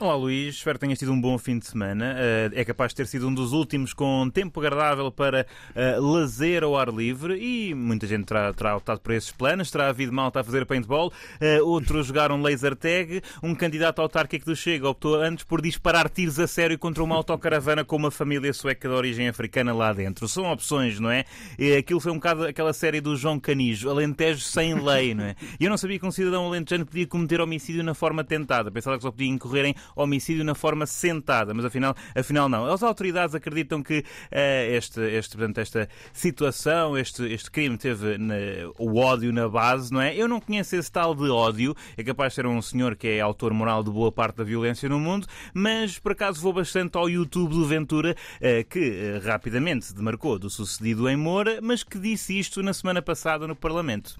Olá Luís, espero que tenhas tido um bom fim de semana. Uh, é capaz de ter sido um dos últimos com tempo agradável para uh, lazer ao ar livre e muita gente terá, terá optado por esses planos. Terá havido malta a fazer paintball, uh, outros jogaram laser tag. Um candidato autárquico do Chega optou antes por disparar tiros a sério contra uma autocaravana com uma família sueca de origem africana lá dentro. São opções, não é? Aquilo foi um bocado aquela série do João Canijo, Alentejo sem lei, não é? E eu não sabia que um cidadão alentejano podia cometer homicídio na forma tentada. Pensava que só podia incorrer em homicídio na forma sentada, mas afinal, afinal não. As autoridades acreditam que uh, este, este, portanto, esta situação, este, este crime teve na, o ódio na base, não é? Eu não conheço esse tal de ódio, é capaz de ser um senhor que é autor moral de boa parte da violência no mundo, mas por acaso vou bastante ao YouTube do Ventura, uh, que uh, rapidamente demarcou do sucedido em Moura, mas que disse isto na semana passada no Parlamento.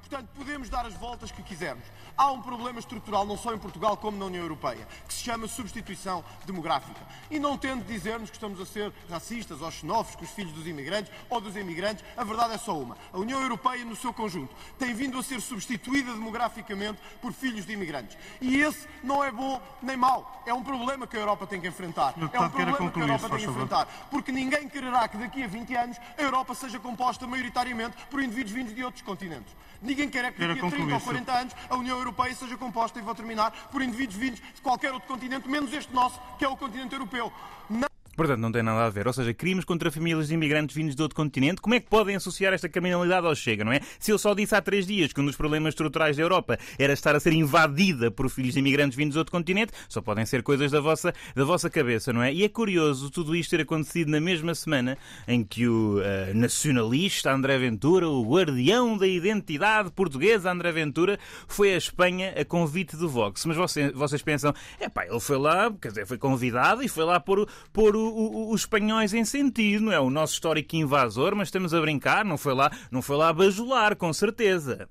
Portanto, podemos dar as voltas que quisermos. Há um problema estrutural, não só em Portugal como na União Europeia, que se chama substituição demográfica. E não tendo dizer-nos que estamos a ser racistas ou xenófobos com os filhos dos imigrantes ou dos imigrantes, a verdade é só uma. A União Europeia, no seu conjunto, tem vindo a ser substituída demograficamente por filhos de imigrantes. E esse não é bom nem mau. É um problema que a Europa tem que enfrentar. É um problema que a Europa tem que enfrentar. Porque ninguém quererá que daqui a 20 anos a Europa seja composta maioritariamente por indivíduos vindos de outros continentes. Ninguém quer que daqui a 30 ou 40 anos a União Europeia seja composta, e vou terminar, por indivíduos vindos de qualquer outro continente, menos este nosso, que é o continente europeu. Não Portanto, não tem nada a ver. Ou seja, crimes contra famílias de imigrantes vindos de outro continente, como é que podem associar esta criminalidade ao Chega, não é? Se eu só disse há três dias que um dos problemas estruturais da Europa era estar a ser invadida por filhos de imigrantes vindos de outro continente, só podem ser coisas da vossa, da vossa cabeça, não é? E é curioso tudo isto ter acontecido na mesma semana em que o uh, nacionalista André Ventura, o guardião da identidade portuguesa André Ventura, foi à Espanha a convite do Vox. Mas vocês, vocês pensam, é pá, ele foi lá, quer dizer, foi convidado e foi lá pôr, pôr o, os espanhóis em sentido, não é? O nosso histórico invasor, mas estamos a brincar, não foi lá, não foi lá a bajular, com certeza.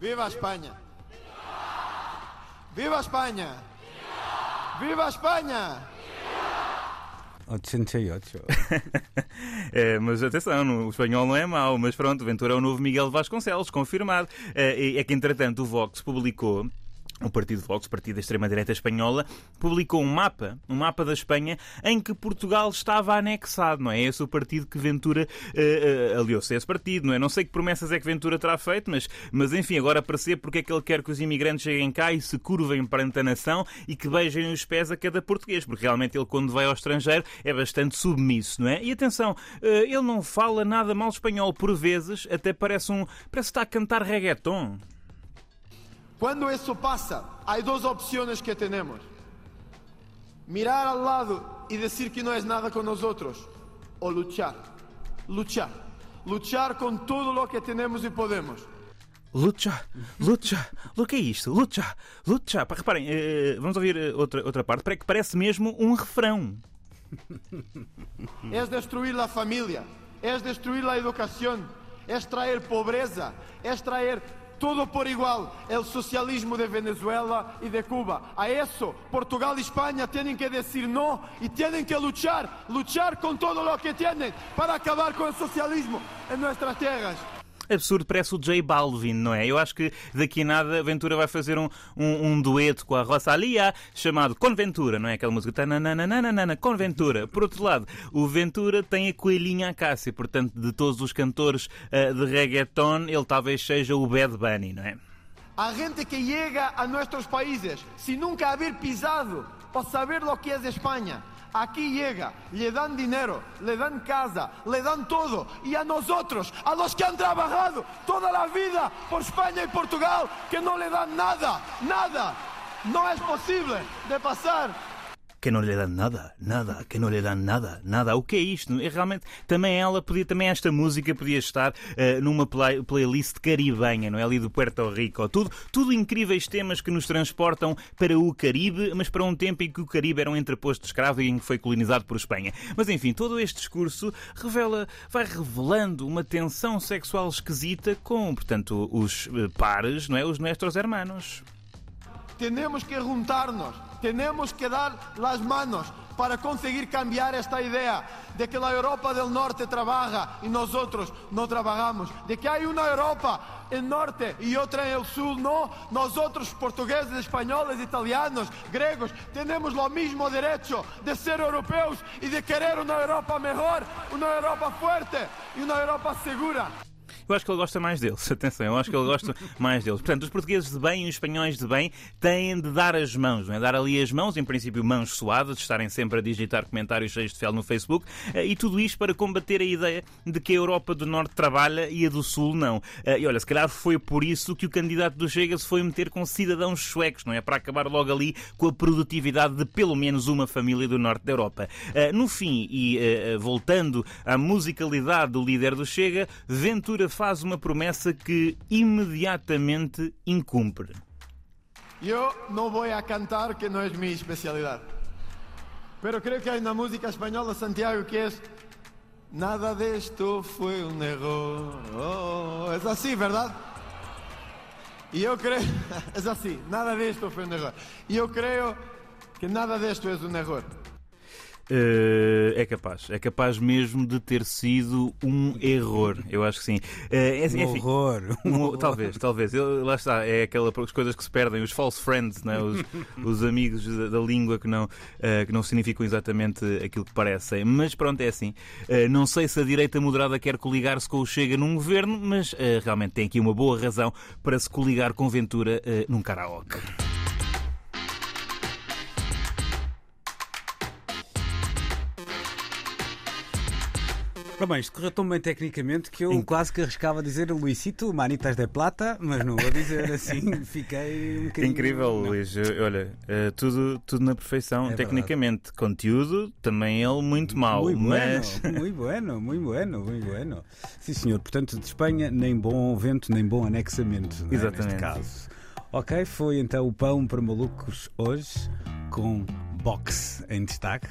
Viva a Espanha! Viva a Espanha! Viva a Espanha! 88. é, mas atenção, o espanhol não é mau, mas pronto, Ventura é o novo Miguel Vasconcelos, confirmado. É, é que entretanto o Vox publicou o Partido Vox, partido da extrema-direita espanhola, publicou um mapa, um mapa da Espanha, em que Portugal estava anexado, não é? Esse o partido que Ventura uh, uh, aliou-se a esse partido, não é? Não sei que promessas é que Ventura terá feito, mas, mas enfim, agora percebo porque é que ele quer que os imigrantes cheguem cá e se curvem perante a nação e que beijem os pés a cada português, porque realmente ele, quando vai ao estrangeiro, é bastante submisso, não é? E atenção, uh, ele não fala nada mal espanhol, por vezes, até parece um. parece estar a cantar reggaeton. Cuando eso pasa, hay dos opciones que tenemos. Mirar al lado y decir que no es nada con nosotros, o luchar. Luchar. Luchar con todo lo que tenemos y podemos. Lucha, lucha, o que é isto? Lucha, lucha. Reparem, uh, vamos ouvir eh, outra, outra parte, que parece mesmo um refrão. É destruir a família, é destruir a educação, é trazer pobreza, é trazer todo por igual, el socialismo de Venezuela y de Cuba. A eso Portugal y España tienen que decir no y tienen que luchar, luchar con todo lo que tienen para acabar con el socialismo en nuestras tierras. Absurdo, parece o J Balvin, não é? Eu acho que daqui a nada a Ventura vai fazer um, um, um dueto com a Rosalia chamado Conventura, não é? Aquela música Conventura. Conventura. Por outro lado, o Ventura tem a coelhinha Acácia, portanto, de todos os cantores uh, de reggaeton, ele talvez seja o Bad Bunny, não é? A gente que chega a nossos países sem nunca haver pisado ou saber o que é Espanha Aquí llega, le dan dinero, le dan casa, le dan todo. Y a nosotros, a los que han trabajado toda la vida por España y Portugal, que no le dan nada, nada. No es posible de pasar que não lhe dão nada, nada, que não lhe dão nada, nada. O que é isto? E realmente também ela podia, também esta música podia estar uh, numa play, playlist caribenha, não é? Ali do Puerto Rico. Tudo, tudo incríveis temas que nos transportam para o Caribe, mas para um tempo em que o Caribe era um entreposto escravo e em que foi colonizado por Espanha. Mas enfim, todo este discurso revela, vai revelando uma tensão sexual esquisita com, portanto, os eh, pares, não é? Os nuestros hermanos. Temos que juntar-nos, temos que dar as manos, para conseguir cambiar esta idea de que la Europa del Norte trabaja y nosotros no trabajamos, de que hay una Europa en norte y otra en el sur, no, nosotros portugueses, españoles, italianos, griegos, tenemos lo mismo derecho de ser europeos y de querer una Europa mejor, una Europa fuerte y una Europa segura. Eu acho que ele gosta mais deles. Atenção, eu acho que ele gosta mais deles. Portanto, os portugueses de bem e os espanhóis de bem têm de dar as mãos, não é? Dar ali as mãos, em princípio, mãos suadas, estarem sempre a digitar comentários cheios de fel no Facebook, eh, e tudo isto para combater a ideia de que a Europa do Norte trabalha e a do Sul não. Eh, E olha, se calhar foi por isso que o candidato do Chega se foi meter com cidadãos suecos, não é? Para acabar logo ali com a produtividade de pelo menos uma família do Norte da Europa. Eh, No fim, e voltando à musicalidade do líder do Chega, Ventura faz uma promessa que imediatamente incumpre. Yo no voy a cantar, que no es mi especialidad. Pero creo que hay una música española, Santiago, que es Nada de esto fue un error. Oh, es así, ¿verdad? Y yo creo, es así, nada de esto fue un error. Y yo creo que nada de esto es un Eh, é capaz, é capaz mesmo de ter sido um erro. Eu acho que sim. É- Um enfim, horror. Um- talvez, talvez. Eu- lá está, é aquela as coisas que se perdem, os false friends, não é? os, os amigos da, da língua que não, eh, que não significam exatamente aquilo que parecem. Mas pronto, é assim. Não sei se a direita moderada quer coligar-se com o Chega num governo, mas realmente tem aqui uma boa razão para se coligar com Ventura num karaoke. Ora bem, isto correu tão bem tecnicamente que eu quase que arriscava a dizer Luisito, Manitas de Plata, mas não vou dizer assim, fiquei um bocadinho. Incrível, não. Luís. Olha, eh, tudo, tudo na perfeição, É tecnicamente. Conteúdo, também ele muito mau. Muito mas. bueno, muito bueno, muito bueno, muito bueno. Sim, senhor. Portanto, de Espanha, nem bom vento, nem bom anexamento. é, Exatamente. Neste caso. Ok, foi então o pão para malucos hoje com box em destaque.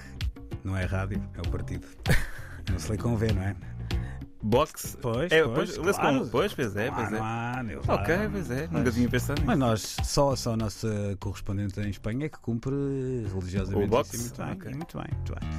Não é rádio, é o partido. Com V, não é? Box? Pois, é, pois, lê-se claro. pois, pois é, pois é. Ok, pois é, nunca tinha pensado nisso. Mas nós, só, só a nossa correspondente em Espanha é que cumpre religiosamente O box? isso. Muito bem, Ok. muito bem, muito bem.